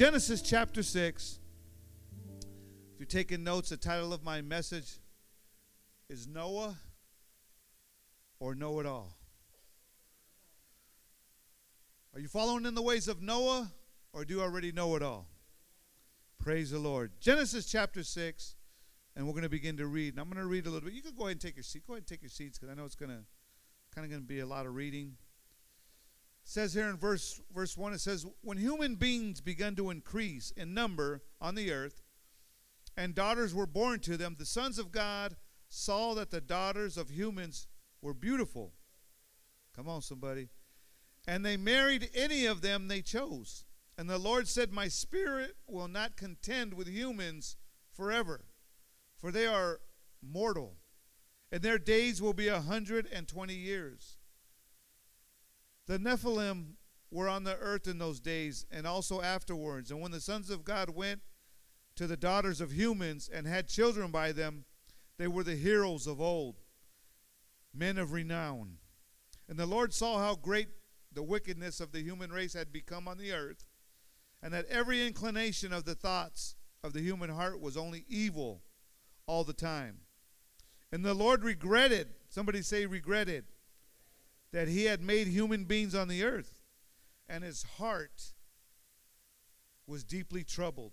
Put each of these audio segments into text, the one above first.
Genesis chapter 6. If you're taking notes, the title of my message is Noah or Know It All. Are you following in the ways of Noah or do you already know it all? Praise the Lord. Genesis chapter 6, and we're going to begin to read. And I'm going to read a little bit. You can go ahead and take your seat. Go ahead and take your seats because I know it's going to kind of going to be a lot of reading. Says here in verse verse 1 it says when human beings began to increase in number on the earth and daughters were born to them the sons of God saw that the daughters of humans were beautiful. Come on somebody. And they married any of them they chose. And the Lord said, My spirit will not contend with humans forever, for they are mortal, and their days will be a hundred and twenty years. The Nephilim were on the earth in those days, and also afterwards. And when the sons of God went to the daughters of humans and had children by them, they were the heroes of old, men of renown. And the Lord saw how great the wickedness of the human race had become on the earth, and that every inclination of the thoughts of the human heart was only evil all the time. And the Lord regretted, somebody say regretted, that he had made human beings on the earth, and his heart was deeply troubled.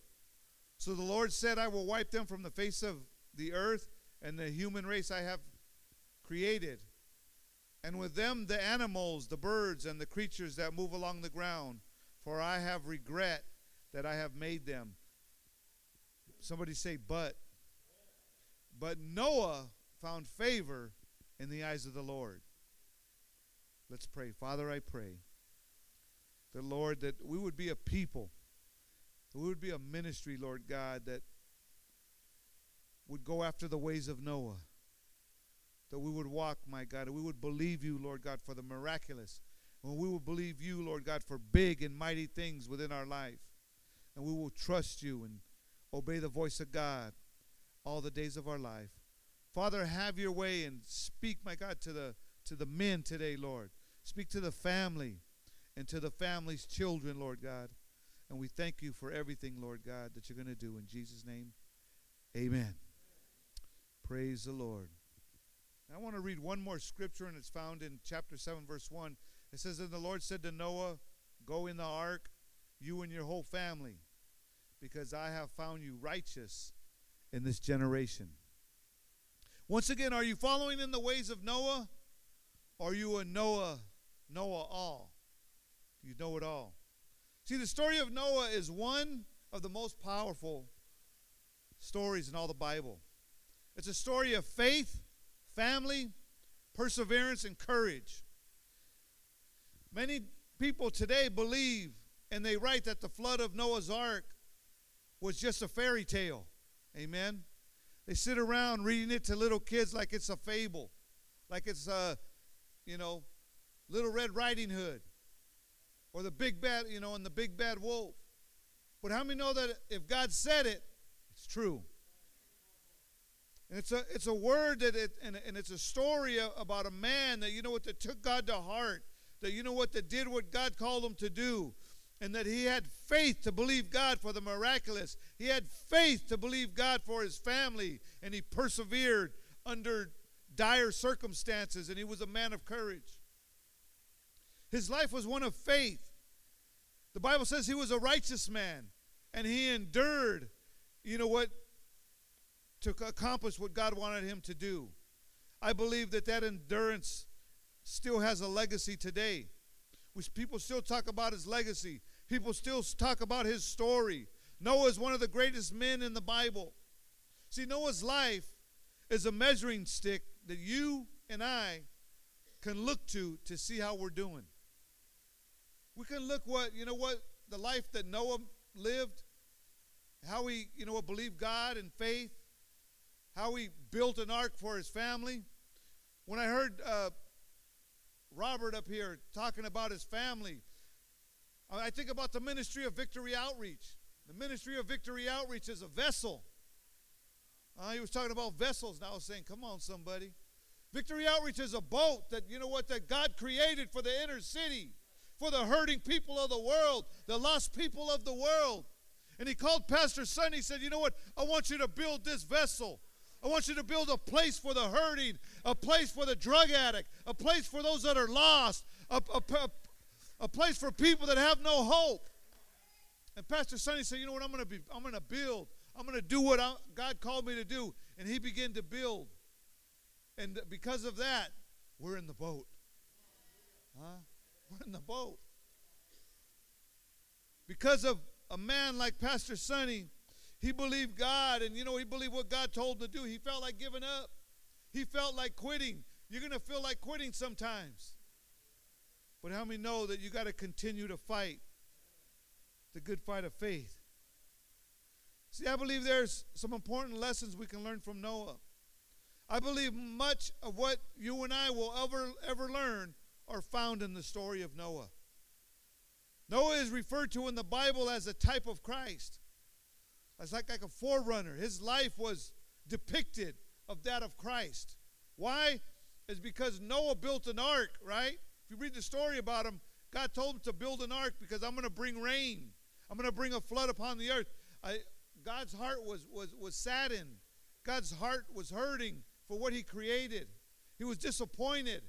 So the Lord said, I will wipe them from the face of the earth and the human race I have created and with them the animals, the birds, and the creatures that move along the ground, for I have regret that I have made them. Somebody say, but. But Noah found favor in the eyes of the Lord. Let's pray. Father, I pray the Lord that we would be a people, we would be a ministry, Lord God, that would go after the ways of Noah that we would walk, my God, we would believe you, Lord God, for the miraculous. And we will believe you, Lord God, for big and mighty things within our life. And we will trust you and obey the voice of God all the days of our life. Father, have your way and speak, my God, to the to the men today, Lord. Speak to the family and to the family's children, Lord God. And we thank you for everything, Lord God, that you're going to do in Jesus' name. Amen. Praise the Lord. I want to read one more scripture, and it's found in chapter 7, verse 1. It says, And the Lord said to Noah, Go in the ark, you and your whole family, because I have found you righteous in this generation. Once again, are you following in the ways of Noah? Are you a Noah, Noah all? You know it all. See, the story of Noah is one of the most powerful stories in all the Bible. It's a story of faith family, perseverance, and courage. Many people today believe and they write that the flood of Noah's ark was just a fairy tale. Amen. They sit around reading it to little kids like it's a fable, like it's a, you know, Little Red Riding Hood, or the big bad, you know, and the big bad wolf. But how many know that if God said it, it's true? And it's a, it's a word that it, and, and it's a story about a man that, you know what, that took God to heart, that, you know what, that did what God called him to do, and that he had faith to believe God for the miraculous. He had faith to believe God for his family, and he persevered under dire circumstances, and he was a man of courage. His life was one of faith. The Bible says he was a righteous man, and he endured, you know what, to accomplish what God wanted him to do. I believe that that endurance still has a legacy today. Which people still talk about his legacy. People still talk about his story. Noah is one of the greatest men in the Bible. See, Noah's life is a measuring stick that you and I can look to to see how we're doing. We can look what, you know what, the life that Noah lived, how he, you know, believed God and faith, how he built an ark for his family. When I heard uh, Robert up here talking about his family, I think about the ministry of Victory Outreach. The ministry of Victory Outreach is a vessel. Uh, he was talking about vessels, and I was saying, come on, somebody. Victory Outreach is a boat that, you know what, that God created for the inner city, for the hurting people of the world, the lost people of the world. And he called Pastor Son. He said, You know what? I want you to build this vessel. I want you to build a place for the hurting, a place for the drug addict, a place for those that are lost, a, a, a, a place for people that have no hope. And Pastor Sonny said, "You know what? I'm going to be. I'm going to build. I'm going to do what I, God called me to do." And he began to build. And because of that, we're in the boat. Huh? We're in the boat. Because of a man like Pastor Sonny, he believed God, and you know, he believed what God told him to do. He felt like giving up. He felt like quitting. You're going to feel like quitting sometimes. But how many know that you got to continue to fight the good fight of faith? See, I believe there's some important lessons we can learn from Noah. I believe much of what you and I will ever ever learn are found in the story of Noah. Noah is referred to in the Bible as a type of Christ. It's like, like a forerunner. His life was depicted of that of Christ. Why? Is because Noah built an ark, right? If you read the story about him, God told him to build an ark because I'm going to bring rain. I'm going to bring a flood upon the earth. I, God's heart was, was, was saddened. God's heart was hurting for what he created. He was disappointed.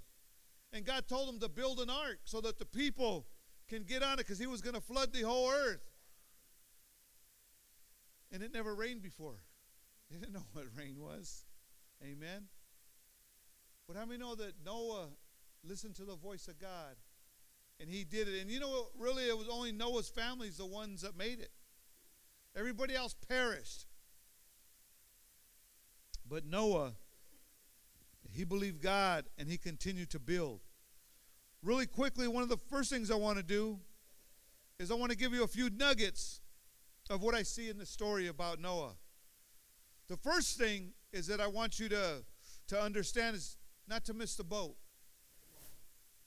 And God told him to build an ark so that the people can get on it because he was going to flood the whole earth. And it never rained before. They didn't know what rain was. Amen. But how many know that Noah listened to the voice of God and he did it? And you know, really, it was only Noah's families the ones that made it. Everybody else perished. But Noah, he believed God and he continued to build. Really quickly, one of the first things I want to do is I want to give you a few nuggets of what I see in the story about Noah. The first thing is that I want you to, to understand is not to miss the boat.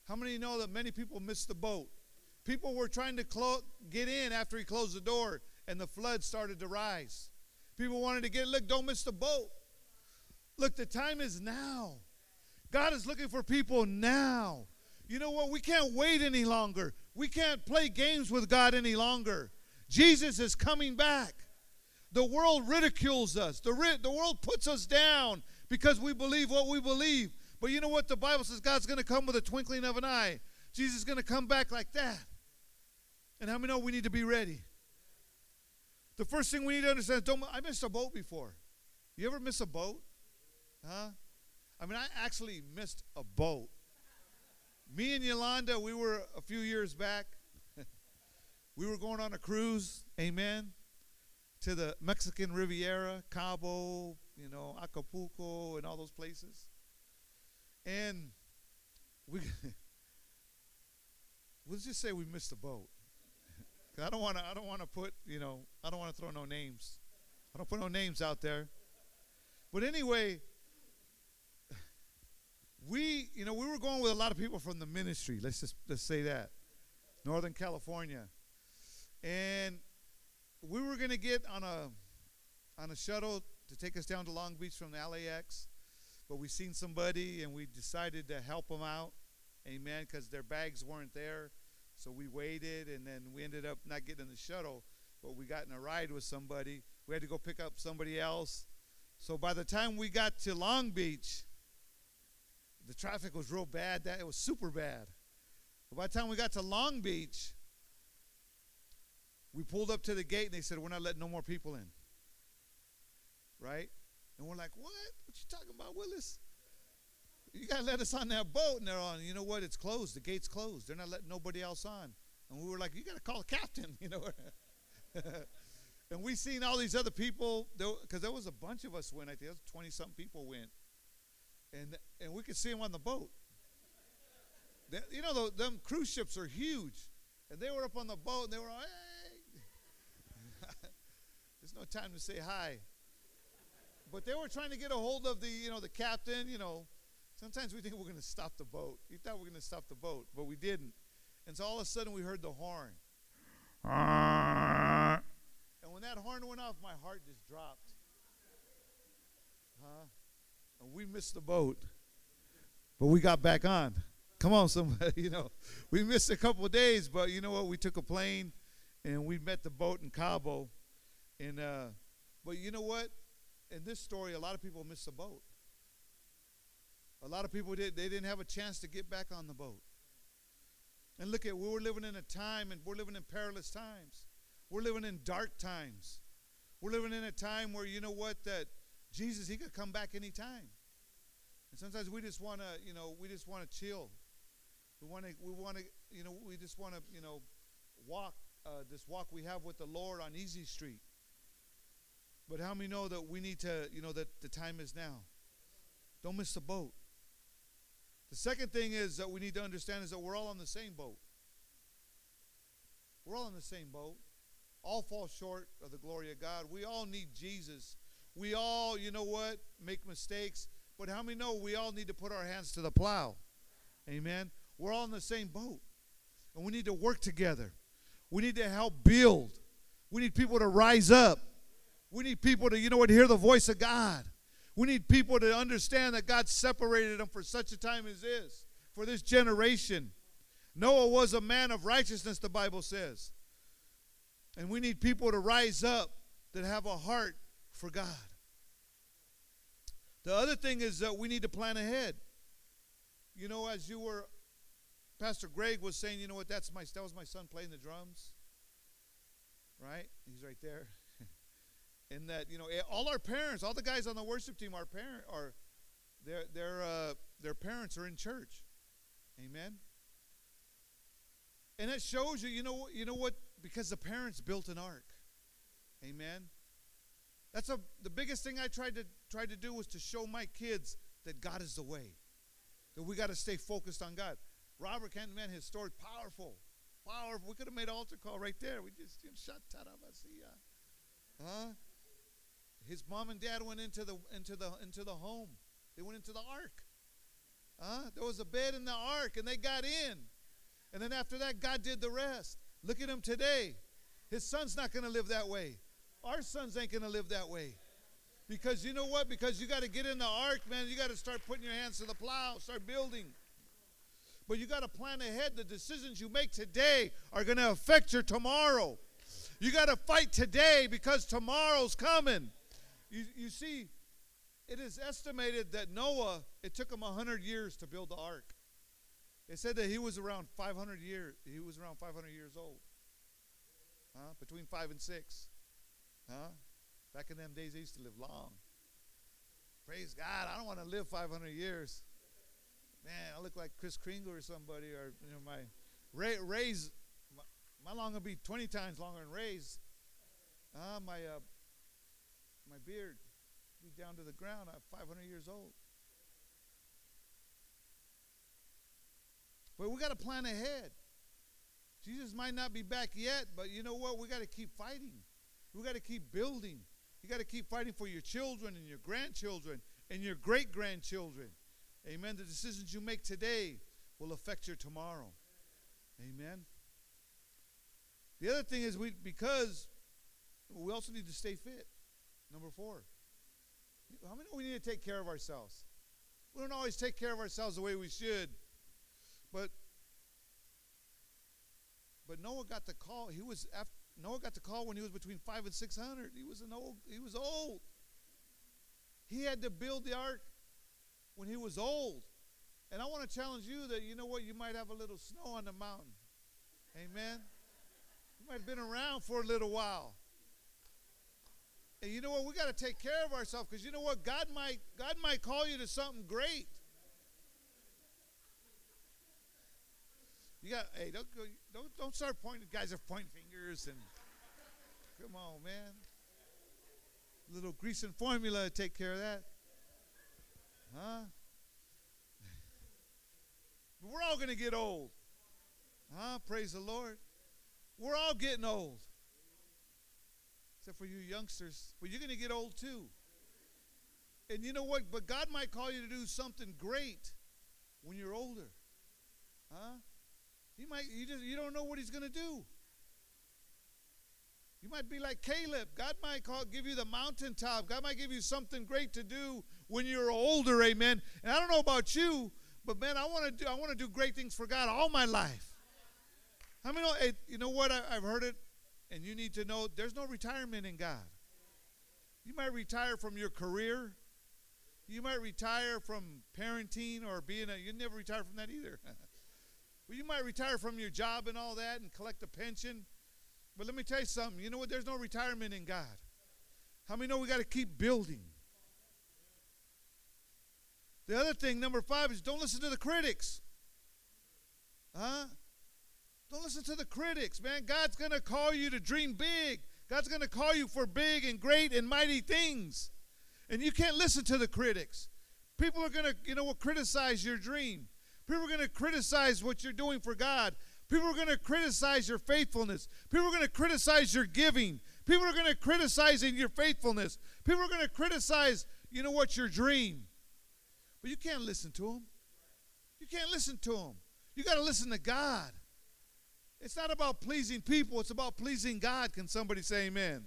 How many know that many people missed the boat? People were trying to clo- get in after he closed the door and the flood started to rise. People wanted to get, look, don't miss the boat. Look, the time is now. God is looking for people now. You know what? We can't wait any longer. We can't play games with God any longer. Jesus is coming back. The world ridicules us, the, ri- the world puts us down because we believe what we believe. But you know what? The Bible says God's going to come with a twinkling of an eye. Jesus is going to come back like that. And how many know we need to be ready? The first thing we need to understand is don't, I missed a boat before. You ever miss a boat? Huh? I mean, I actually missed a boat. Me and Yolanda, we were a few years back we were going on a cruise, amen, to the Mexican Riviera, Cabo, you know, Acapulco, and all those places. And we, let's just say we missed a boat. I don't want to. I don't want to put. You know. I don't want to throw no names. I don't put no names out there. But anyway, we. You know, we were going with a lot of people from the ministry. Let's just let's say that, Northern California, and we were going to get on a on a shuttle to take us down to Long Beach from the LAX, but we seen somebody and we decided to help them out, amen, because their bags weren't there. So we waited, and then we ended up not getting in the shuttle, but we got in a ride with somebody. We had to go pick up somebody else. So by the time we got to Long Beach, the traffic was real bad. That it was super bad. But by the time we got to Long Beach, we pulled up to the gate and they said, We're not letting no more people in. Right? And we're like, What? What you talking about, Willis? You gotta let us on that boat. And they're on, you know what? It's closed. The gate's closed. They're not letting nobody else on. And we were like, You gotta call the captain, you know. and we seen all these other people, because there was a bunch of us went, I think 20 something people went. And and we could see them on the boat. They, you know, the, them cruise ships are huge. And they were up on the boat and they were, hey, there's no time to say hi. But they were trying to get a hold of the, you know, the captain, you know. Sometimes we think we're going to stop the boat. We thought we were going to stop the boat, but we didn't. And so all of a sudden we heard the horn. and when that horn went off, my heart just dropped. Huh? We missed the boat. But we got back on. Come on, somebody, you know. We missed a couple of days, but you know what? We took a plane and we met the boat in Cabo And uh, but you know what? In this story, a lot of people missed the boat. A lot of people did. They didn't have a chance to get back on the boat. And look at, we were living in a time, and we're living in perilous times. We're living in dark times. We're living in a time where you know what that Jesus he could come back anytime. And sometimes we just want to, you know, we just want to chill. We want to, we want to, you know, we just want to, you know, walk uh, this walk we have with the Lord on Easy Street. But how many know that we need to, you know, that the time is now? Don't miss the boat. The second thing is that we need to understand is that we're all on the same boat. We're all in the same boat. All fall short of the glory of God. We all need Jesus. We all, you know what, make mistakes. But how many know we all need to put our hands to the plow? Amen. We're all in the same boat. And we need to work together. We need to help build. We need people to rise up. We need people to, you know what, hear the voice of God. We need people to understand that God separated them for such a time as this, for this generation. Noah was a man of righteousness, the Bible says. And we need people to rise up that have a heart for God. The other thing is that we need to plan ahead. You know, as you were, Pastor Greg was saying, you know what, that's my, that was my son playing the drums. Right? He's right there. and that, you know, eh, all our parents, all the guys on the worship team, our parent are, their, their, uh, their parents are in church. Amen. And it shows you, you know, you know what? Because the parents built an ark. Amen. That's a, the biggest thing I tried to tried to do was to show my kids that God is the way. That we got to stay focused on God. Robert Kent, man, his story powerful, powerful. We could have made an altar call right there. We just shut Huh? His mom and dad went into the into the into the home. They went into the ark. Huh? There was a bed in the ark, and they got in. And then after that, God did the rest. Look at him today. His son's not going to live that way. Our sons ain't going to live that way. Because you know what? Because you got to get in the ark, man. You got to start putting your hands to the plow, start building. But you got to plan ahead. The decisions you make today are going to affect your tomorrow. You got to fight today because tomorrow's coming. You, you see, it is estimated that Noah, it took him 100 years to build the ark. It said that he was around 500 years. He was around 500 years old. Huh? Between five and six. Huh? Back in them days, they used to live long. Praise God. I don't want to live 500 years. Man, I look like Kris Kringle or somebody, or you know, my Ray, Ray's. My, my long will be 20 times longer than Ray's. Uh, my uh, my beard be down to the ground. I'm 500 years old. But we got to plan ahead. Jesus might not be back yet, but you know what? We got to keep fighting. We got to keep building. You got to keep fighting for your children and your grandchildren and your great grandchildren. Amen. The decisions you make today will affect your tomorrow. Amen. The other thing is we because we also need to stay fit. Number four. How many we need to take care of ourselves? We don't always take care of ourselves the way we should. But but Noah got the call. He was after Noah got the call when he was between five and six hundred. He was an old. He was old. He had to build the ark when he was old. And I want to challenge you that you know what? You might have a little snow on the mountain. Amen. You might have been around for a little while. And you know what? We got to take care of ourselves because you know what? God might God might call you to something great. You got hey, don't go, don't don't start pointing. Guys are pointing fingers and come on, man. A little Grecian Formula to take care of that, huh? We're all gonna get old, huh? Praise the Lord. We're all getting old, except for you youngsters. But you're gonna get old too. And you know what? But God might call you to do something great when you're older, huh? He might you just you don't know what he's going to do. You might be like Caleb. God might call, give you the mountaintop. God might give you something great to do when you're older. Amen. And I don't know about you, but man, I want to do I want to do great things for God all my life. I mean, you know what? I, have heard it, And you need to know there's no retirement in God. You might retire from your career. You might retire from parenting or being a, you never retire from that either. well, you might retire from your job and all that and collect a pension. But let me tell you something. You know what? There's no retirement in God. How many know we got to keep building? The other thing, number five, is don't listen to the critics. Huh? Don't listen to the critics, man. God's going to call you to dream big. God's going to call you for big and great and mighty things. And you can't listen to the critics. People are going to, you know, will criticize your dream. People are going to criticize what you're doing for God. People are going to criticize your faithfulness. People are going to criticize your giving. People are going to criticize your faithfulness. People are going to criticize, you know what, your dream. But you can't listen to them. You can't listen to them. You got to listen to God. It's not about pleasing people, it's about pleasing God. Can somebody say amen?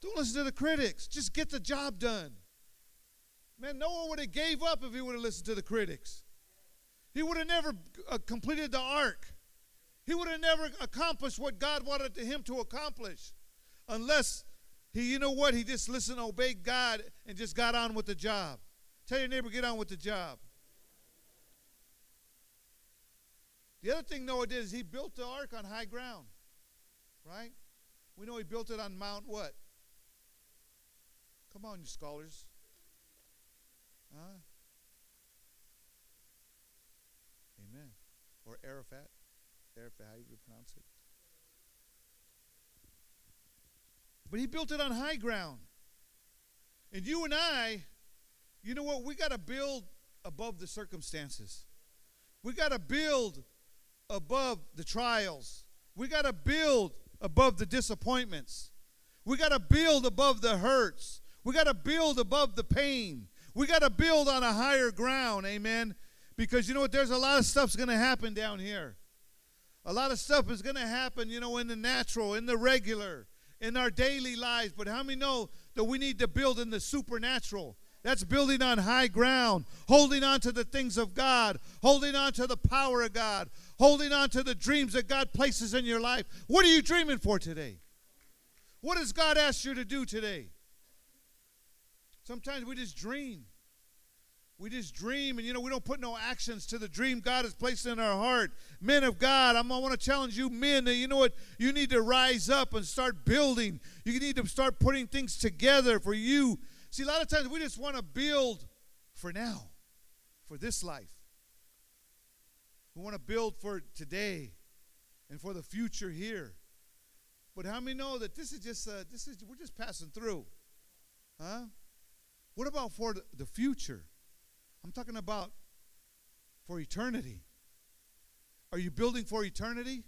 Don't listen to the critics. Just get the job done. Man, Noah would have gave up if he would have listened to the critics. He would have never uh, completed the ark. He would have never accomplished what God wanted him to accomplish unless he, you know what, he just listened, obeyed God, and just got on with the job. Tell your neighbor, get on with the job. The other thing Noah did is he built the ark on high ground, right? We know he built it on Mount what? Come on, you scholars. Huh? Amen. Or Arafat. Arafat, how do you pronounce it. But he built it on high ground. And you and I, you know what? We got to build above the circumstances. We got to build above the trials. We got to build above the disappointments. We got to build above the hurts. We got to build above the pain. We got to build on a higher ground. Amen. Because you know what? There's a lot of stuff's going to happen down here. A lot of stuff is going to happen, you know, in the natural, in the regular, in our daily lives. But how many know that we need to build in the supernatural? That's building on high ground, holding on to the things of God, holding on to the power of God, holding on to the dreams that God places in your life. What are you dreaming for today? What has God asked you to do today? Sometimes we just dream. We just dream and you know we don't put no actions to the dream God has placed in our heart. Men of God, I'm, I want to challenge you men that you know what you need to rise up and start building. You need to start putting things together for you. See, a lot of times we just want to build for now, for this life. We want to build for today and for the future here. But how many know that this is just uh, this is we're just passing through, huh? What about for the future? I'm talking about for eternity. Are you building for eternity?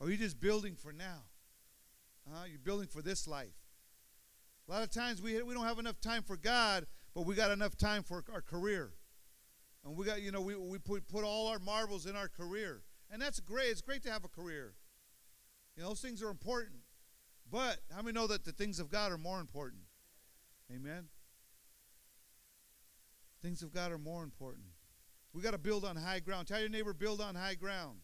Or are you just building for now? Uh, you're building for this life. A lot of times we, we don't have enough time for God, but we got enough time for our career. And we got, you know, we, we put, put all our marbles in our career. And that's great. It's great to have a career. You know, those things are important. But how many know that the things of God are more important? Amen. Things of God are more important. We got to build on high ground. Tell your neighbor, build on high ground.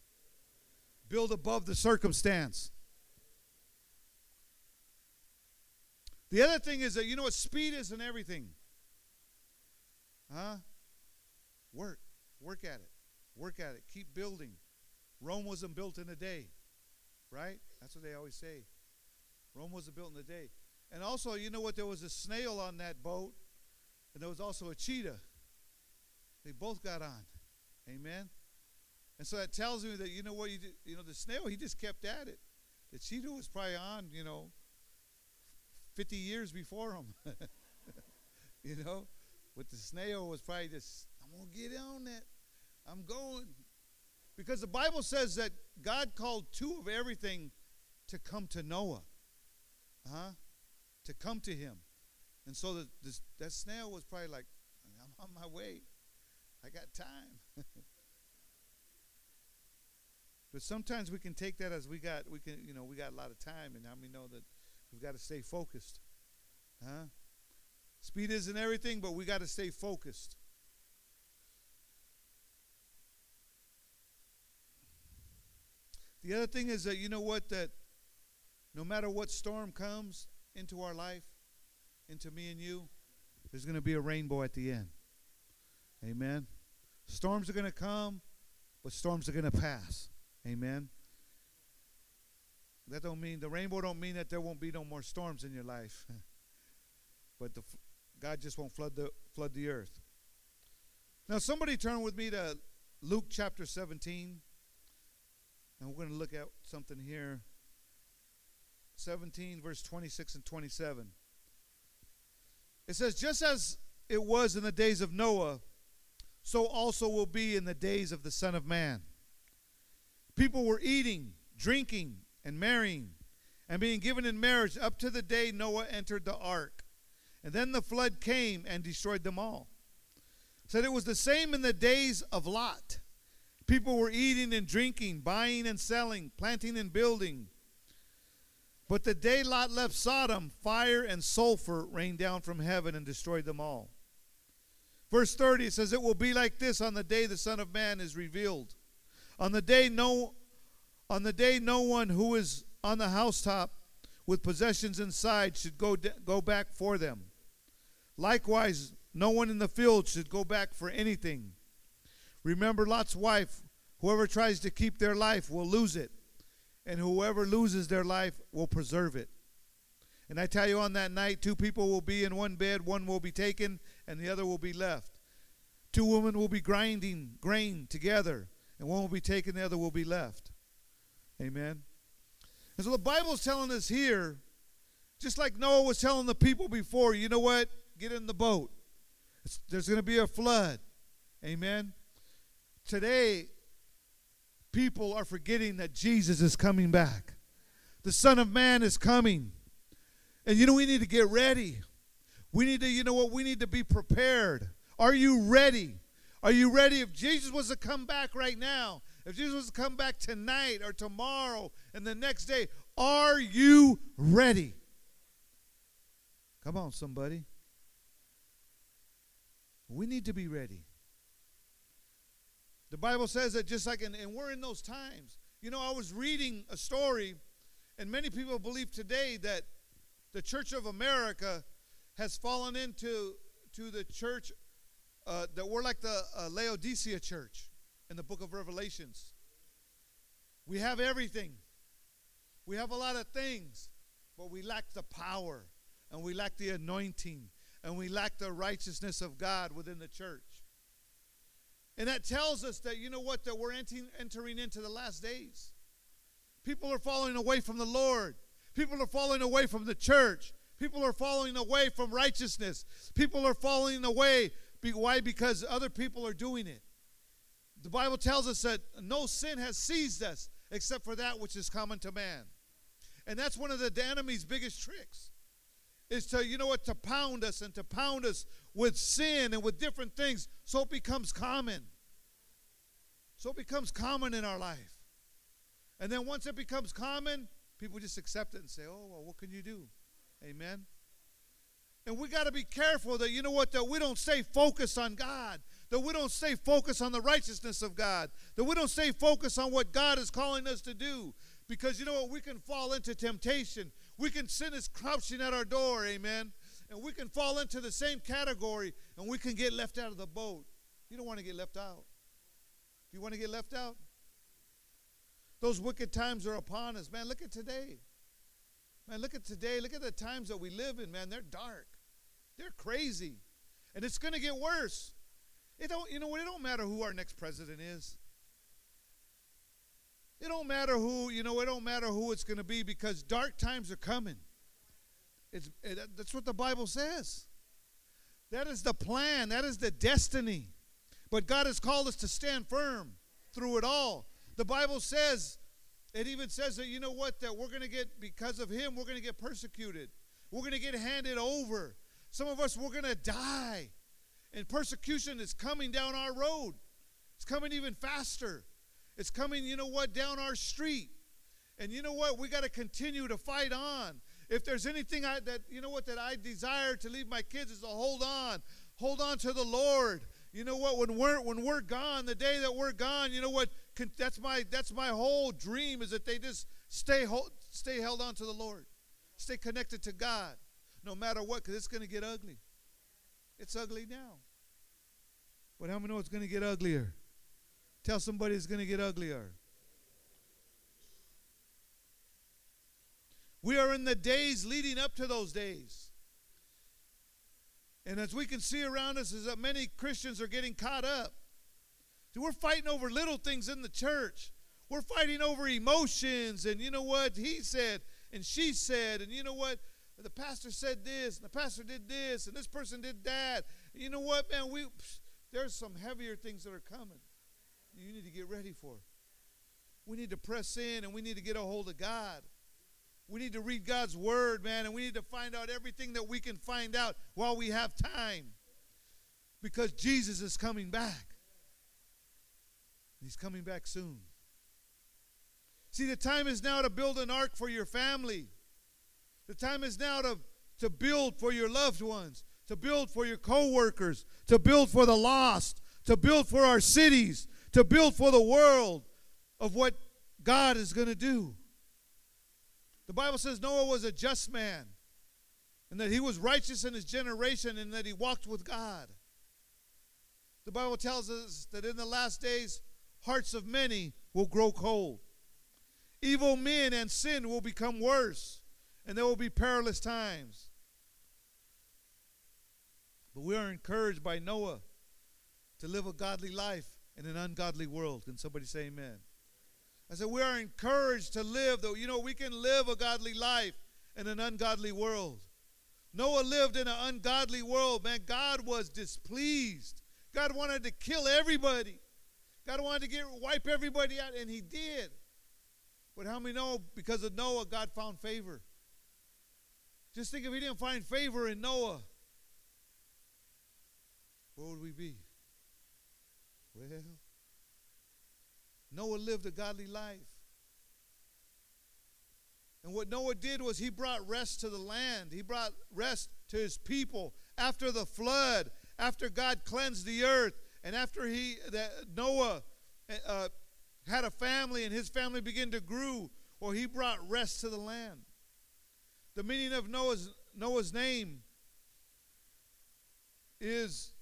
Build above the circumstance. The other thing is that you know what speed is in everything. Huh? Work. Work at it. Work at it. Keep building. Rome wasn't built in a day. Right? That's what they always say. Rome wasn't built in a day. And also, you know what? There was a snail on that boat and there was also a cheetah. They both got on. Amen. And so that tells me that you know what you you know the snail he just kept at it. The cheetah was probably on you know 50 years before him. you know, but the snail was probably just I'm gonna get on that. I'm going because the Bible says that God called two of everything to come to Noah. Huh? To come to him. And so the, that snail was probably like, I'm on my way. I got time. but sometimes we can take that as we got we can you know we got a lot of time and how we know that we've got to stay focused. Huh? Speed isn't everything, but we got to stay focused. The other thing is that you know what that no matter what storm comes into our life, into me and you, there's going to be a rainbow at the end. Amen. Storms are going to come, but storms are going to pass. Amen. That don't mean the rainbow don't mean that there won't be no more storms in your life. but the, God just won't flood the flood the earth. Now somebody turn with me to Luke chapter 17. And we're going to look at something here. 17 verse 26 and 27. It says just as it was in the days of Noah, so also will be in the days of the Son of Man. People were eating, drinking, and marrying, and being given in marriage up to the day Noah entered the ark. And then the flood came and destroyed them all. Said it was the same in the days of Lot. People were eating and drinking, buying and selling, planting and building. But the day Lot left Sodom, fire and sulfur rained down from heaven and destroyed them all. Verse 30 it says, It will be like this on the day the Son of Man is revealed. On the day no on the day no one who is on the housetop with possessions inside should go, go back for them. Likewise, no one in the field should go back for anything. Remember Lot's wife. Whoever tries to keep their life will lose it, and whoever loses their life will preserve it. And I tell you, on that night, two people will be in one bed, one will be taken, and the other will be left. Two women will be grinding grain together, and one will be taken, the other will be left. Amen. And so the Bible's telling us here, just like Noah was telling the people before, you know what? Get in the boat. It's, there's going to be a flood. Amen. Today, people are forgetting that Jesus is coming back. The Son of Man is coming. And you know, we need to get ready. We need to, you know what? We need to be prepared. Are you ready? Are you ready? If Jesus was to come back right now, if Jesus was to come back tonight or tomorrow and the next day, are you ready? Come on, somebody. We need to be ready. The Bible says that just like, in, and we're in those times. You know, I was reading a story, and many people believe today that the Church of America has fallen into to the church uh, that we're like the uh, Laodicea church in the book of Revelations. We have everything, we have a lot of things, but we lack the power, and we lack the anointing, and we lack the righteousness of God within the church. And that tells us that, you know what, that we're entering into the last days. People are falling away from the Lord. People are falling away from the church. People are falling away from righteousness. People are falling away. Why? Because other people are doing it. The Bible tells us that no sin has seized us except for that which is common to man. And that's one of the enemy's biggest tricks is to, you know what, to pound us and to pound us with sin and with different things so it becomes common. So it becomes common in our life. And then once it becomes common, people just accept it and say, oh, well, what can you do? Amen. And we got to be careful that, you know what, that we don't stay focused on God, that we don't stay focused on the righteousness of God, that we don't stay focused on what God is calling us to do. Because, you know what, we can fall into temptation. We can sin is crouching at our door, amen. And we can fall into the same category and we can get left out of the boat. You don't want to get left out. Do you want to get left out? Those wicked times are upon us. Man, look at today. Man, look at today. Look at the times that we live in, man. They're dark. They're crazy. And it's going to get worse. It don't, you know what? It don't matter who our next president is. It don't matter who, you know, it don't matter who it's going to be because dark times are coming. It's, it, that's what the Bible says. That is the plan, that is the destiny. But God has called us to stand firm through it all. The Bible says, it even says that, you know what, that we're going to get, because of Him, we're going to get persecuted. We're going to get handed over. Some of us, we're going to die. And persecution is coming down our road, it's coming even faster. It's coming, you know what, down our street. And you know what? We got to continue to fight on. If there's anything I, that, you know what, that I desire to leave my kids is to hold on. Hold on to the Lord. You know what? When we're when we're gone, the day that we're gone, you know what? That's my that's my whole dream is that they just Stay, hold, stay held on to the Lord. Stay connected to God no matter what, because it's going to get ugly. It's ugly now. But how many know it's going to get uglier? Tell somebody it's going to get uglier. We are in the days leading up to those days. And as we can see around us, is that many Christians are getting caught up. We're fighting over little things in the church. We're fighting over emotions, and you know what he said, and she said, and you know what the pastor said this, and the pastor did this, and this person did that. You know what, man? We there's some heavier things that are coming. You need to get ready for. We need to press in, and we need to get a hold of God. We need to read God's word, man, and we need to find out everything that we can find out while we have time. Because Jesus is coming back. He's coming back soon. See, the time is now to build an ark for your family. The time is now to, to build for your loved ones, to build for your co-workers, to build for the lost, to build for our cities, to build for the world of what God is going to do. The Bible says Noah was a just man and that he was righteous in his generation and that he walked with God. The Bible tells us that in the last days, hearts of many will grow cold. Evil men and sin will become worse, and there will be perilous times. But we are encouraged by Noah to live a godly life in an ungodly world. Can somebody say amen? I said, we are encouraged to live, though, you know, we can live a godly life in an ungodly world. Noah lived in an ungodly world, man. God was displeased. God wanted to kill everybody. God wanted to get wipe everybody out, and he did. But how many know because of Noah, God found favor? Just think if he didn't find favor in Noah, where would we be? Well, Noah lived a godly life. And what Noah did was he brought rest to the land. He brought rest to his people after the flood, after God cleansed the earth, and after he that Noah uh, had a family and his family began to grow, or he brought rest to the land. The meaning of Noah's Noah's name is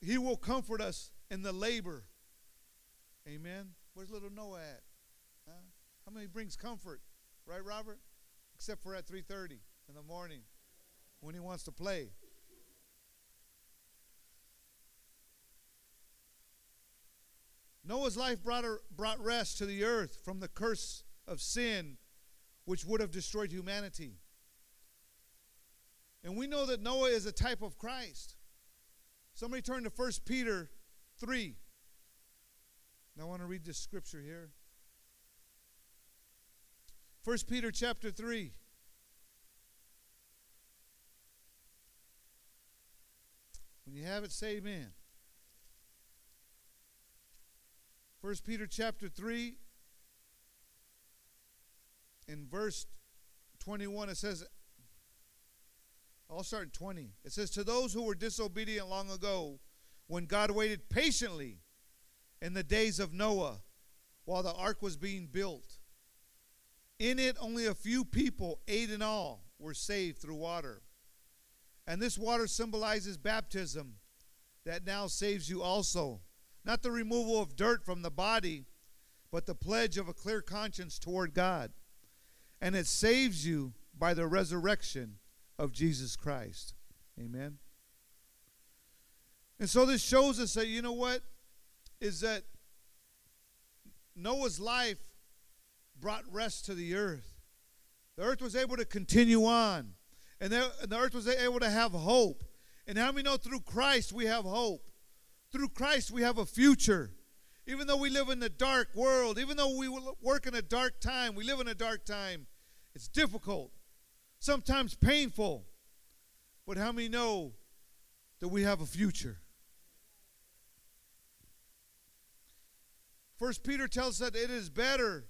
he will comfort us in the labor. Amen. Where's little Noah at? Huh? How many brings comfort? Right, Robert? Except for at 3:30 in the morning when he wants to play. Noah's life brought, a, brought rest to the earth from the curse of sin, which would have destroyed humanity. And we know that Noah is a type of Christ. Somebody turn to 1 Peter 3. Now I want to read this scripture here. 1 Peter chapter 3. When you have it, say amen. 1 Peter chapter 3 in verse 21 it says I'll start in 20. It says to those who were disobedient long ago when God waited patiently in the days of Noah while the ark was being built. In it, only a few people, eight in all, were saved through water. And this water symbolizes baptism that now saves you also. Not the removal of dirt from the body, but the pledge of a clear conscience toward God. And it saves you by the resurrection of Jesus Christ. Amen. And so this shows us that, you know what? Is that Noah's life brought rest to the earth. The earth was able to continue on, and the, and the earth was able to have hope. And how many know through Christ we have hope? Through Christ we have a future. Even though we live in the dark world, even though we work in a dark time, we live in a dark time, it's difficult, sometimes painful. But how many know that we have a future? First Peter tells us that it is better.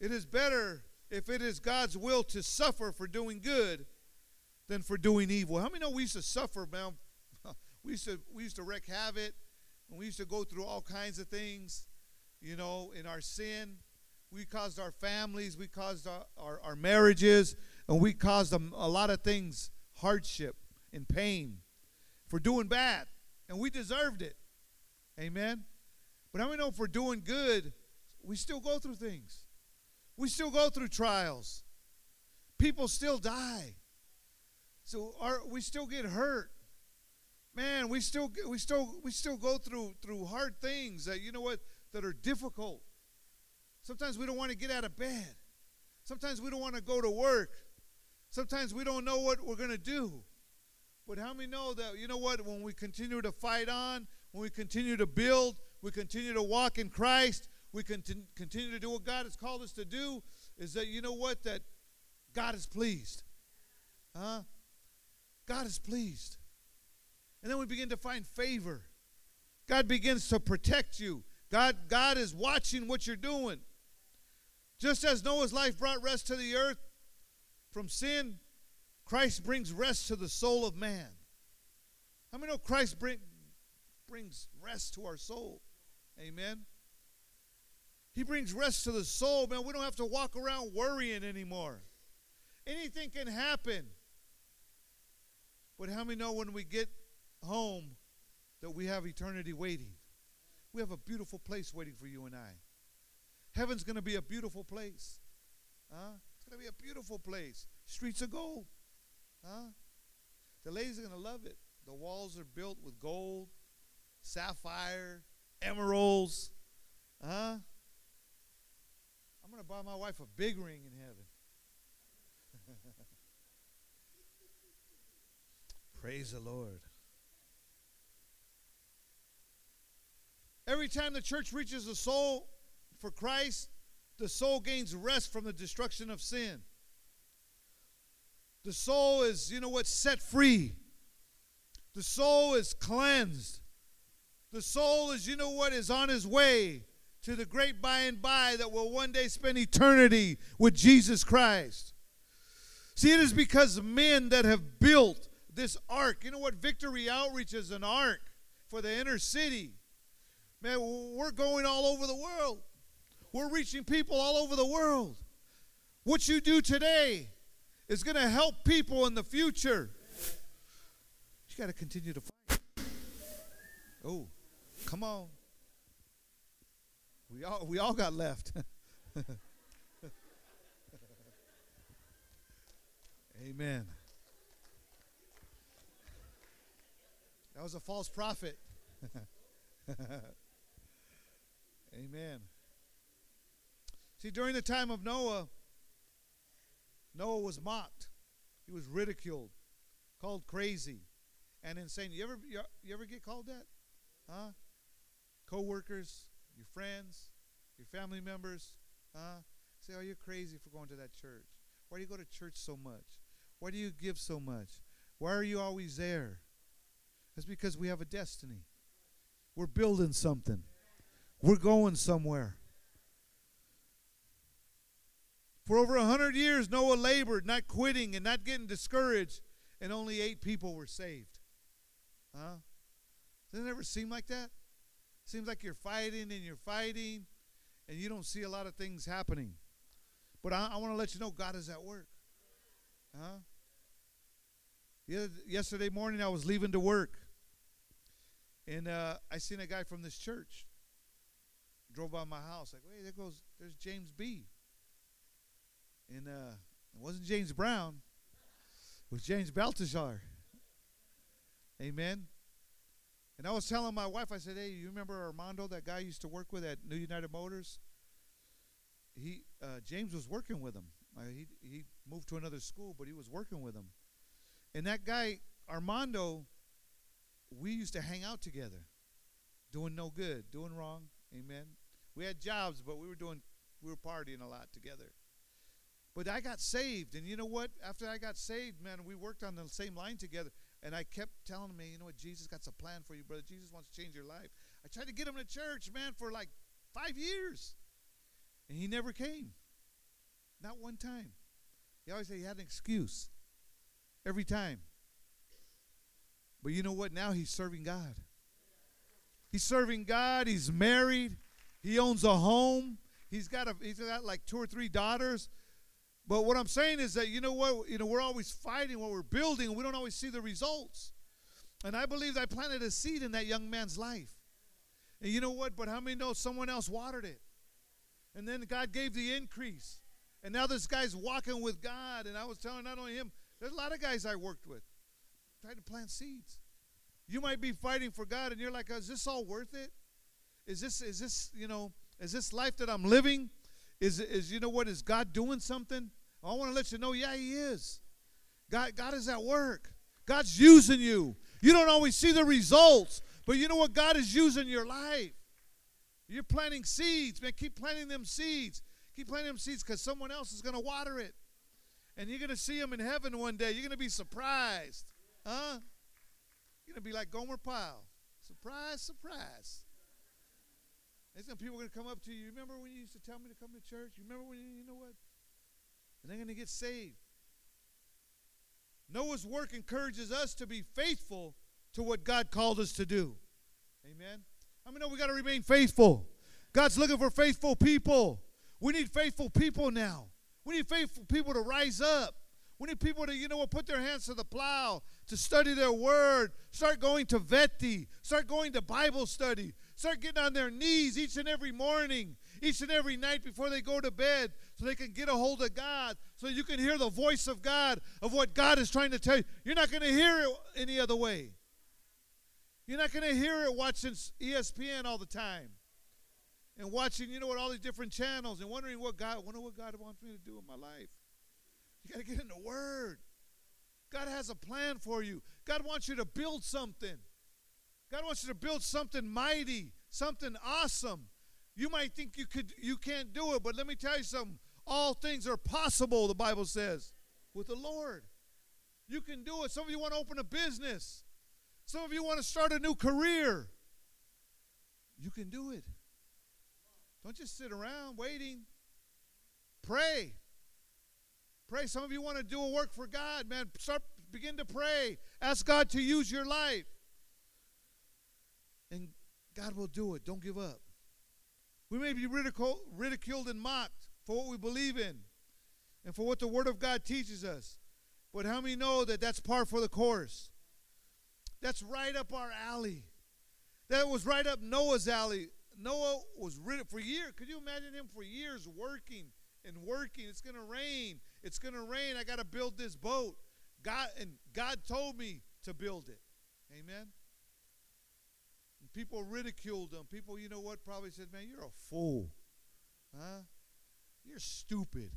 It is better if it is God's will to suffer for doing good than for doing evil. How many know we used to suffer, man? We used to we used to wreak havoc, and we used to go through all kinds of things, you know, in our sin. We caused our families, we caused our, our, our marriages, and we caused them a lot of things hardship and pain for doing bad. And we deserved it. Amen. But how many know if we're doing good, we still go through things? We still go through trials. People still die. So we still get hurt. Man, we still we still we still go through through hard things that you know what that are difficult. Sometimes we don't want to get out of bed. Sometimes we don't want to go to work. Sometimes we don't know what we're going to do. But how many know that, you know what, when we continue to fight on, when we continue to build, we continue to walk in Christ, we continue to do what God has called us to do, is that, you know what, that God is pleased. Huh? God is pleased. And then we begin to find favor. God begins to protect you. God, God is watching what you're doing. Just as Noah's life brought rest to the earth from sin, Christ brings rest to the soul of man. How many know Christ bring, brings rest to our soul? Amen. He brings rest to the soul, man. We don't have to walk around worrying anymore. Anything can happen. But how many know when we get home that we have eternity waiting? We have a beautiful place waiting for you and I. Heaven's going to be a beautiful place. Huh? It's going to be a beautiful place. Streets of gold. Huh? The ladies are going to love it. The walls are built with gold, sapphire, emeralds. Huh? I'm going to buy my wife a big ring in heaven. Praise the Lord. Every time the church reaches a soul for Christ, the soul gains rest from the destruction of sin. The soul is, you know what, set free. The soul is cleansed. The soul is, you know what, is on his way to the great by and by that will one day spend eternity with Jesus Christ. See, it is because men that have built this ark. You know what? Victory Outreach is an ark for the inner city. Man, we're going all over the world. We're reaching people all over the world. What you do today is going to help people in the future. You got to continue to fight. Oh, come on. We all we all got left. Amen. That was a false prophet. Amen. See, during the time of Noah, Noah was mocked. He was ridiculed, called crazy, and insane. You ever you, ever get called that? Huh? Co-workers, your friends, your family members, huh? Say, "Oh, you're crazy for going to that church. Why do you go to church so much? Why do you give so much? Why are you always there?" That's because we have a destiny. We're building something. We're going somewhere. For over a hundred years, Noah labored, not quitting and not getting discouraged, and only eight people were saved. Huh? Doesn't it ever seem like that? Seems like you're fighting and you're fighting, and you don't see a lot of things happening. But I, I want to let you know God is at work. Huh? Yesterday morning, I was leaving to work, and uh, I seen a guy from this church. Drove by my house, like, hey, there goes, there's James B. And uh, it wasn't James Brown, it was James Baltazar. Amen. And I was telling my wife, I said, "Hey, you remember Armando, that guy I used to work with at New United Motors? He uh, James was working with him. Uh, he he moved to another school, but he was working with him. And that guy Armando, we used to hang out together, doing no good, doing wrong. Amen. We had jobs, but we were doing we were partying a lot together. But I got saved, and you know what? After I got saved, man, we worked on the same line together. And I kept telling him, you know what? Jesus got a plan for you, brother. Jesus wants to change your life. I tried to get him to church, man, for like five years. And he never came. Not one time. He always said he had an excuse. Every time. But you know what? Now he's serving God. He's serving God. He's married. He owns a home. He's got a he's got like two or three daughters. But what I'm saying is that you know what you know we're always fighting what we're building and we don't always see the results. And I believe I planted a seed in that young man's life. And you know what? But how many know someone else watered it? And then God gave the increase. And now this guy's walking with God. And I was telling not only him, there's a lot of guys I worked with trying to plant seeds. You might be fighting for God and you're like, is this all worth it? Is this, is this, you know, is this life that I'm living? Is, is you know what, is God doing something? I want to let you know, yeah, He is. God, God is at work. God's using you. You don't always see the results, but you know what? God is using your life. You're planting seeds, man. Keep planting them seeds. Keep planting them seeds because someone else is going to water it. And you're going to see them in heaven one day. You're going to be surprised. Huh? You're going to be like Gomer Pyle. Surprise, surprise. There's some people going to come up to you. Remember when you used to tell me to come to church? You remember when you, you know what? And they're going to get saved. Noah's work encourages us to be faithful to what God called us to do. Amen. I mean, no, we got to remain faithful. God's looking for faithful people. We need faithful people now. We need faithful people to rise up. We need people to, you know what, put their hands to the plow, to study their word, start going to Veti, start going to Bible study, start getting on their knees each and every morning, each and every night before they go to bed, so they can get a hold of God, so you can hear the voice of God, of what God is trying to tell you. You're not going to hear it any other way. You're not going to hear it watching ESPN all the time and watching, you know what, all these different channels and wondering what God, wonder what God wants me to do in my life. You got to get in the Word. God has a plan for you. God wants you to build something. God wants you to build something mighty, something awesome. You might think you could, you can't do it, but let me tell you something. All things are possible, the Bible says, with the Lord. You can do it. Some of you want to open a business. Some of you want to start a new career. You can do it. Don't just sit around waiting. Pray. Pray. Some of you want to do a work for God, man. Start begin to pray. Ask God to use your life. And God will do it. Don't give up. We may be ridiculed, and mocked for what we believe in and for what the Word of God teaches us. But how many know that that's par for the course? That's right up our alley. That was right up Noah's alley. Noah was rid for years. Could you imagine him for years working and working? It's to rain. It's to rain. I got to build this boat. God and God told me to build it. Amen. And people ridiculed him. People, you know what, probably said, "Man, you're a fool. Huh? You're stupid.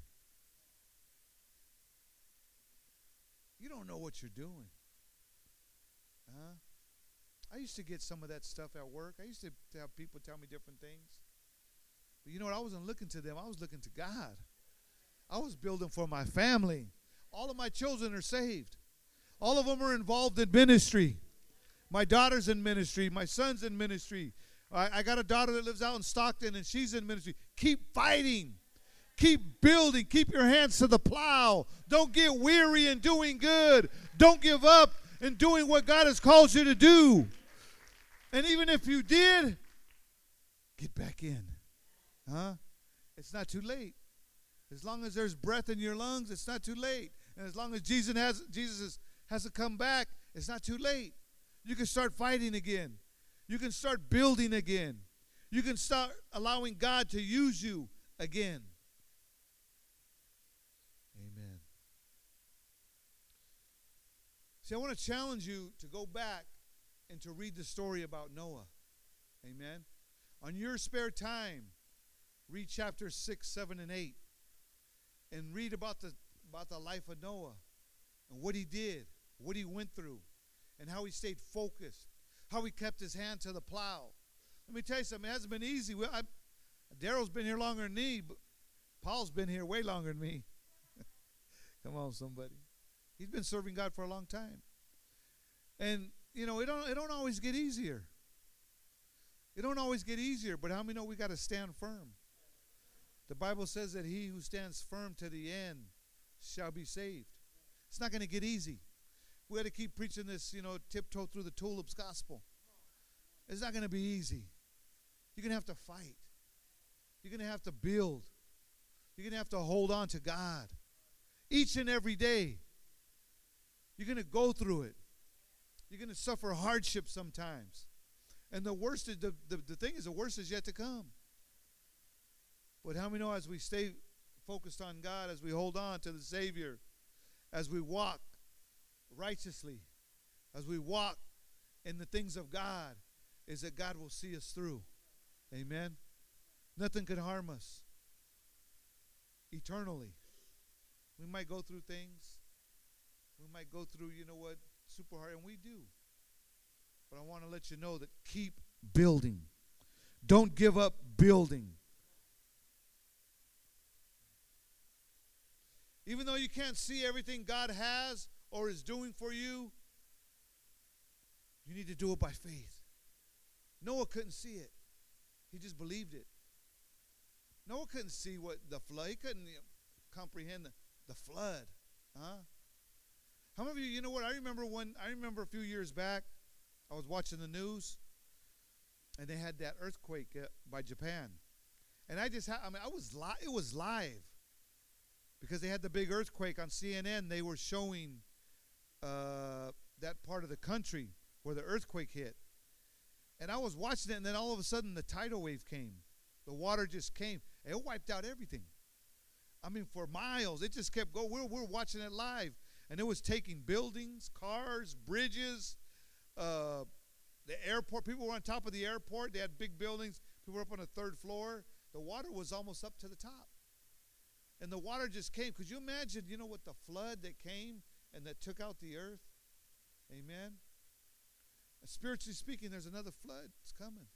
You don't know what you're doing." Huh? I used to get some of that stuff at work. I used to have people tell me different things. But you know what? I wasn't looking to them, I was looking to God. I was building for my family. All of my children are saved, all of them are involved in ministry. My daughter's in ministry, my son's in ministry. I, I got a daughter that lives out in Stockton and she's in ministry. Keep fighting. Keep building. Keep your hands to the plow. Don't get weary in doing good. Don't give up in doing what God has called you to do. And even if you did, get back in. Huh? It's not too late. As long as there's breath in your lungs, it's not too late. And as long as Jesus has Jesus has to come back, it's not too late. You can start fighting again. You can start building again. You can start allowing God to use you again. See, I want to challenge you to go back and to read the story about Noah. Amen. On your spare time, read chapter 6, 7, and 8. And read about the about the life of Noah and what he did, what he went through, and how he stayed focused, how he kept his hand to the plow. Let me tell you something, it hasn't been easy. Well, Daryl's been here longer than me, but Paul's been here way longer than me. Come on, somebody. He's been serving God for a long time. And you know, it don't it don't always get easier. It don't always get easier, but how many know we got to stand firm? The Bible says that he who stands firm to the end shall be saved. It's not going to get easy. We got to keep preaching this, you know, tiptoe through the tulips gospel. It's not going to be easy. You're going to have to fight. You're going to have to build. You're going to have to hold on to God each and every day. You're going to go through it. You're going to suffer hardship sometimes. And the worst is the, the, the thing is the worst is yet to come. But how many know as we stay focused on God, as we hold on to the Savior, as we walk righteously, as we walk in the things of God, is that God will see us through. Amen. Nothing can harm us eternally. We might go through things. We might go through, you know what, super hard, and we do. But I want to let you know that keep building. Don't give up building. Even though you can't see everything God has or is doing for you, you need to do it by faith. Noah couldn't see it, he just believed it. Noah couldn't see what the flood, he couldn't comprehend the, the flood. Huh? How many of you, you know what? I remember when, I remember a few years back, I was watching the news, and they had that earthquake uh, by Japan. And I just, ha- I mean, I was li- it was live because they had the big earthquake on CNN. They were showing uh, that part of the country where the earthquake hit. And I was watching it, and then all of a sudden the tidal wave came. The water just came. It wiped out everything. I mean, for miles, it just kept going. We're, we're watching it live. And it was taking buildings, cars, bridges, uh, the airport. People were on top of the airport. They had big buildings. People were up on the third floor. The water was almost up to the top. And the water just came. Could you imagine, you know, what the flood that came and that took out the earth? Amen. Spiritually speaking, there's another flood. It's coming.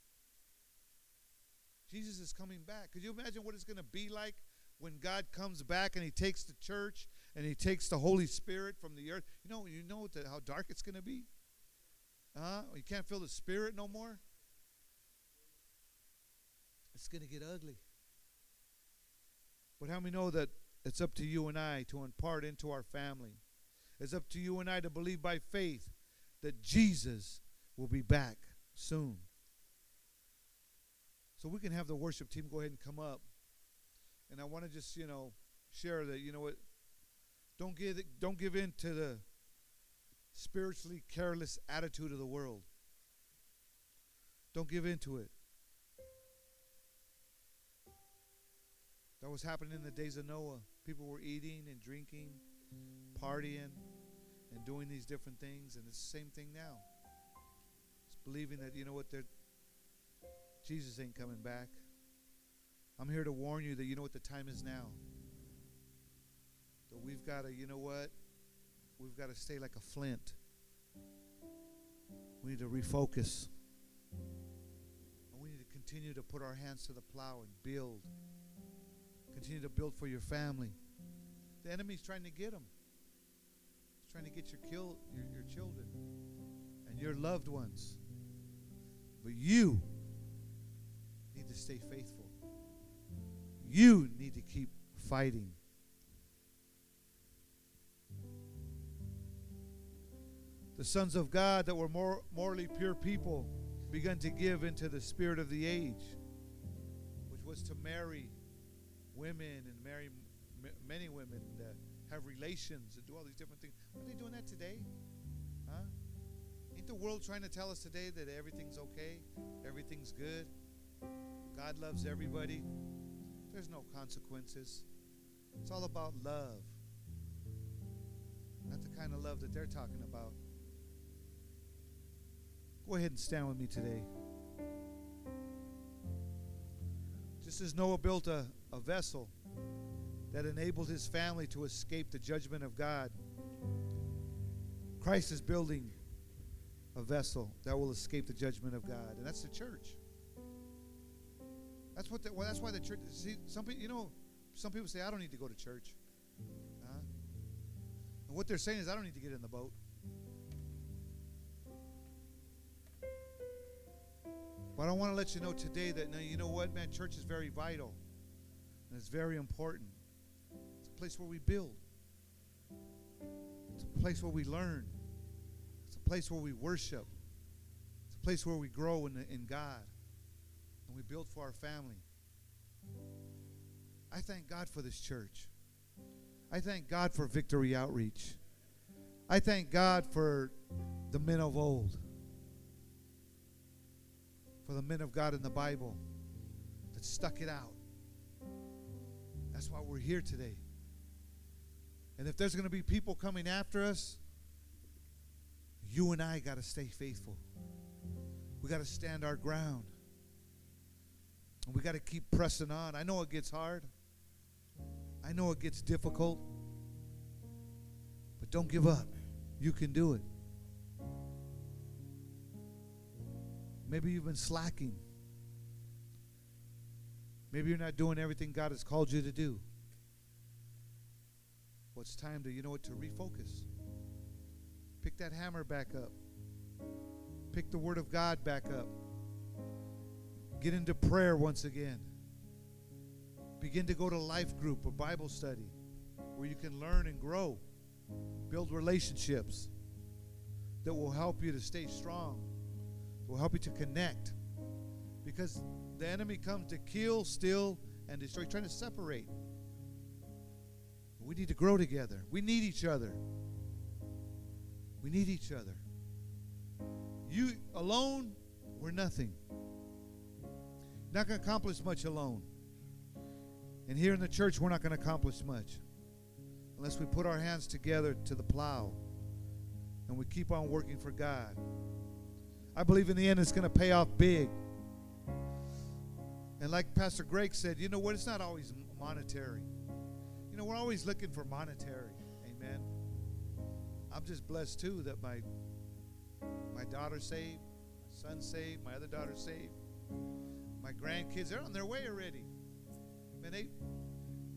Jesus is coming back. Could you imagine what it's going to be like when God comes back and He takes the church and He takes the Holy Spirit from the earth? You know, you know the, how dark it's going to be. Huh? Oh, you can't feel the Spirit no more. It's going to get ugly. But how many know that it's up to you and I to impart into our family? It's up to you and I to believe by faith that Jesus will be back soon. So we can have the worship team go ahead and come up. And I want to just, you know, share that, you know what, don't give, don't give in to the spiritually careless attitude of the world. Don't give in to it. That was happening in the days of Noah. People were eating and drinking, partying, and doing these different things, and it's the same thing now. It's believing that, you know what, they're Jesus ain't coming back. I'm here to warn you that you know what the time is now. That we've got to, you know what? We've got to stay like a flint. We need to refocus. And we need to continue to put our hands to the plow and build. Continue to build for your family. The enemy's trying to get them. He's trying to get your kill your, your children and your loved ones. But you need to stay faithful. You need to keep fighting. The sons of God that were more morally pure people began to give into the spirit of the age, which was to marry women and marry m- many women, and uh, have relations and do all these different things. Are they doing that today? Huh? Ain't the world trying to tell us today that everything's okay, everything's good, God loves everybody? There's no consequences. It's all about love. Not the kind of love that they're talking about. Go ahead and stand with me today. Just as Noah built a, a vessel that enabled his family to escape the judgment of God, Christ is building a vessel that will escape the judgment of God, and that's the church. That's what. The, well, that's why the church. See, some people, you know, some people say, "I don't need to go to church," and what they're saying is, "I don't need to get in the boat." But I want to let you know today that now you know what, man, church is very vital. And it's very important. It's a place where we build. It's a place where we learn. It's a place where we worship. It's a place where we grow in, in God. And we build for our family. I thank God for this church. I thank God for Victory Outreach. I thank God for the men of old, for the men of God in the Bible that stuck it out. That's why we're here today. And if there's going to be people coming after us, you and I got to stay faithful. We got to stand our ground. And we got to keep pressing on. I know it gets hard. I know it gets difficult. But don't give up. You can do it. Maybe you've been slacking. Maybe you're not doing everything God has called you to do. Well, it's time to, you know what, to refocus. Pick that hammer back up. Pick the Word of God back up. Get into prayer once again. Begin to go to life group or Bible study where you can learn and grow. Build relationships that will help you to stay strong, will help you to connect. Because the enemy comes to kill, steal, and destroy, trying to separate. We need to grow together. We need each other. We need each other. You alone, we're nothing. Not going to accomplish much alone. And here in the church, we're not going to accomplish much unless we put our hands together to the plow and we keep on working for God. I believe in the end it's going to pay off big. And like Pastor Greg said, you know what? It's not always monetary. You know, we're always looking for monetary. Amen. I'm just blessed too that my my daughter saved, my son saved, my other daughter saved. My grandkids, they're on their way already. Man, they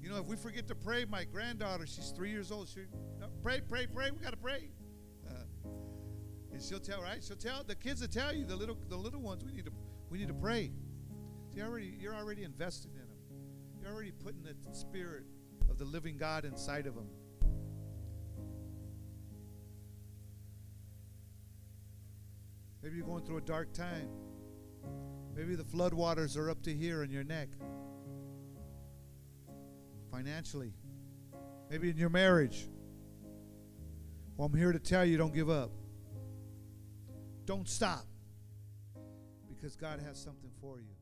you know, if we forget to pray, my granddaughter, she's three years old. She pray, pray, pray. We gotta pray. And she'll tell, right? She'll tell the kids to tell you the little the little ones. We need to we need to pray. See, already you're already invested in them. You're already putting the spirit of the living God inside of them. Maybe you're going through a dark time. Maybe the floodwaters are up to here in your neck. Financially. Maybe in your marriage. Well, I'm here to tell you don't give up. Don't stop. Because God has something for you.